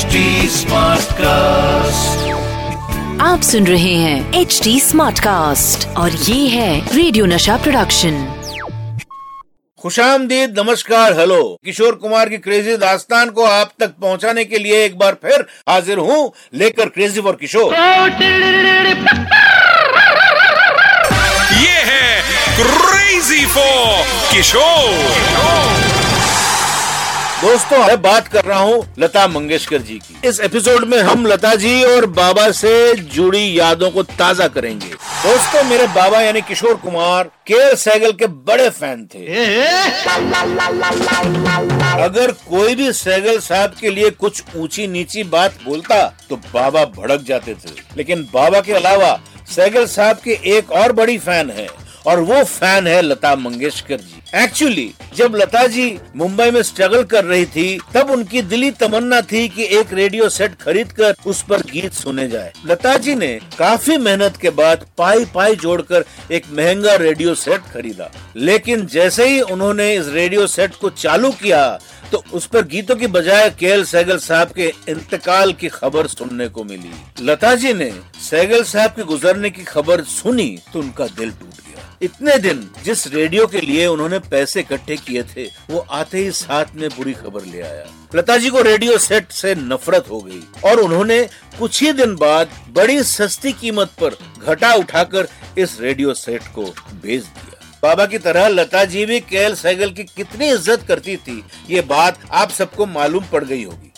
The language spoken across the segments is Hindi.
HD कास्ट आप सुन रहे हैं एच डी स्मार्ट कास्ट और ये है रेडियो नशा प्रोडक्शन खुशामदीद नमस्कार हेलो। किशोर कुमार की क्रेजी दास्तान को आप तक पहुँचाने के लिए एक बार फिर हाजिर हूँ लेकर क्रेजी फॉर किशोर। ये है क्रेजी फॉर किशोर। दोस्तों मैं बात कर रहा हूँ लता मंगेशकर जी की। इस एपिसोड में हम लता जी और बाबा से जुड़ी यादों को ताज़ा करेंगे। दोस्तों मेरे बाबा यानी किशोर कुमार के सैगल के बड़े फ़ैन थे। अगर कोई भी सैगल साहब के लिए कुछ ऊँची नीची बात बोलता तो बाबा भड़क जाते थे। लेकिन बाबा के अलावा सैगल साहब के एक और बड़ी फ़ैन है और वो फ़ैन है लता मंगेशकर जी। एक्चुअली जब लता जी मुंबई में स्ट्रगल कर रही थी, तब उनकी दिली तमन्ना थी कि एक रेडियो सेट खरीद कर उस पर गीत सुने जाए। लता जी ने काफ़ी मेहनत के बाद पाई पाई जोड़कर एक महँगा रेडियो सेट खरीदा। लेकिन जैसे ही उन्होंने इस रेडियो सेट को चालू किया तो उस पर गीतों की बजाय केएल सहगल साहब के इंतकाल की खबर सुनने को मिली। लता जी ने सहगल साहब के गुजरने की खबर सुनी तो उनका दिल टूट। इतने दिन जिस रेडियो के लिए उन्होंने पैसे इकट्ठे किए थे, वो आते ही साथ में बुरी खबर ले आया। लता जी को रेडियो सेट से नफरत हो गई और उन्होंने कुछ ही दिन बाद बड़ी सस्ती कीमत पर घटा उठाकर इस रेडियो सेट को बेच दिया। बाबा की तरह लता जी भी केएल सहगल की कितनी इज़्ज़त करती थी, ये बात आप सबको मालूम पड़ गई होगी।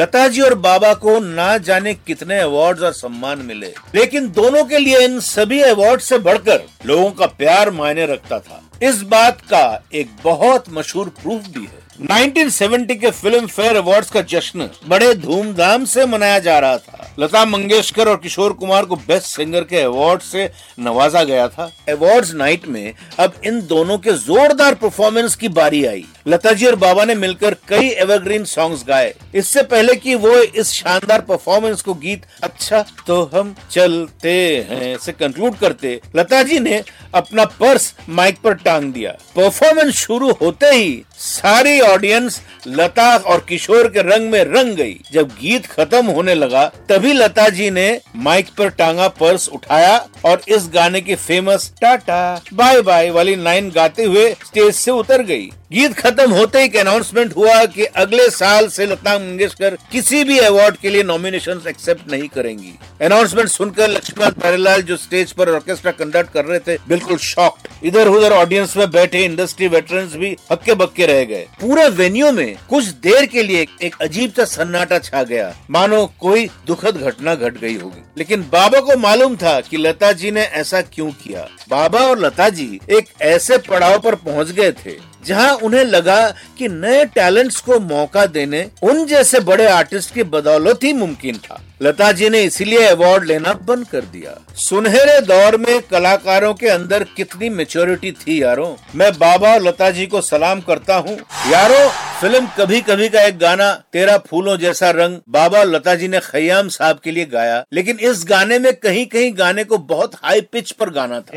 लता जी और बाबा को ना जाने कितने अवार्ड्स और सम्मान मिले, लेकिन दोनों के लिए इन सभी अवार्ड से बढ़कर लोगों का प्यार मायने रखता था। इस बात का एक बहुत मशहूर प्रूफ भी है। 1970 के फ़िल्म फेयर अवार्ड्स का जश्न बड़े धूमधाम से मनाया जा रहा था। लता मंगेशकर और किशोर कुमार को बेस्ट सिंगर के अवार्ड से नवाजा गया था। अवार्ड्स नाइट में अब इन दोनों के जोरदार परफॉर्मेंस की बारी आई। लता जी और बाबा ने मिलकर कई एवरग्रीन सॉन्ग्स गाए। इससे पहले कि वो इस शानदार परफॉर्मेंस को गीत अच्छा तो हम चलते हैं से कंक्लूड करते, लता जी ने अपना पर्स माइक पर टांग दिया। परफॉर्मेंस शुरू होते ही सारी ऑडियंस लता और किशोर के रंग में रंग गई। जब गीत खत्म होने लगा, तभी लता जी ने माइक पर टांगा पर्स उठाया और इस गाने की फ़ेमस टाटा बाय बाय वाली लाइन गाते हुए स्टेज से उतर गई। गीत खत्म होते ही अनाउंसमेंट हुआ कि अगले साल से लता मंगेशकर किसी भी अवार्ड के लिए नॉमिनेशन एक्सेप्ट नहीं करेंगी। अनाउंसमेंट सुनकर लक्ष्मण प्यारेलाल जो स्टेज पर ऑर्केस्ट्रा कंडक्ट कर रहे थे, बिल्कुल शॉक्ड इधर उधर ऑडियंस में बैठे इंडस्ट्री वेटरन्स भी हक्के बक्के रह गए। पूरे वेन्यू में कुछ देर के लिए एक अजीब सा सन्नाटा छा गया। मानो कोई दुखद घटना घट गई होगी। लेकिन बाबा को मालूम था कि लता जी ने ऐसा क्यों किया। बाबा और लता जी एक ऐसे पड़ाव पर पहुँच गए थे, जहाँ उन्हें लगा कि नए टैलेंट्स को मौका देने उन जैसे बड़े आर्टिस्ट की बदौलत ही मुमकिन था। लता जी ने इसलिए अवार्ड लेना बंद कर दिया। सुनहरे दौर में कलाकारों के अंदर कितनी मेच्योरिटी थी यारो? मैं बाबा और लता जी को सलाम करता हूँ। यारों फ़िल्म कभी कभी का एक गाना तेरा फूलों जैसा रंग बाबा लता जी ने खयाम साहब के लिए गाया लेकिन इस गाने में कहीं कहीं गाने को बहुत हाई पिच पर गाना था।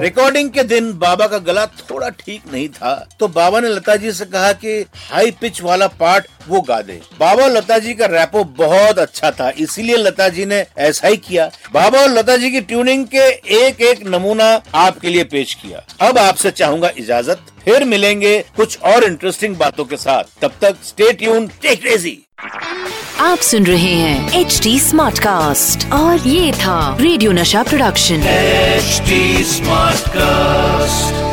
रिकॉर्डिंग के दिन बाबा का गला थोड़ा ठीक नहीं था तो बाबा ने लता जी से कहा कि हाई पिच वाला पार्ट वो गा दे। बाबा लता जी का रैपो बहुत अच्छा था इसीलिए लता जी ने ऐसा ही किया। बाबा और लता जी की ट्यूनिंग के एक एक नमूना आपके लिए पेश किया। अब आपसे चाहूँगा इजाज़त। फिर मिलेंगे कुछ और इंटरेस्टिंग बातों के साथ। तब तक स्टे ट्यून टेक क्रेजी आप सुन रहे हैं एच डी स्मार्ट कास्ट और ये था रेडियो नशा प्रोडक्शन एच स्मार्ट Smartcast.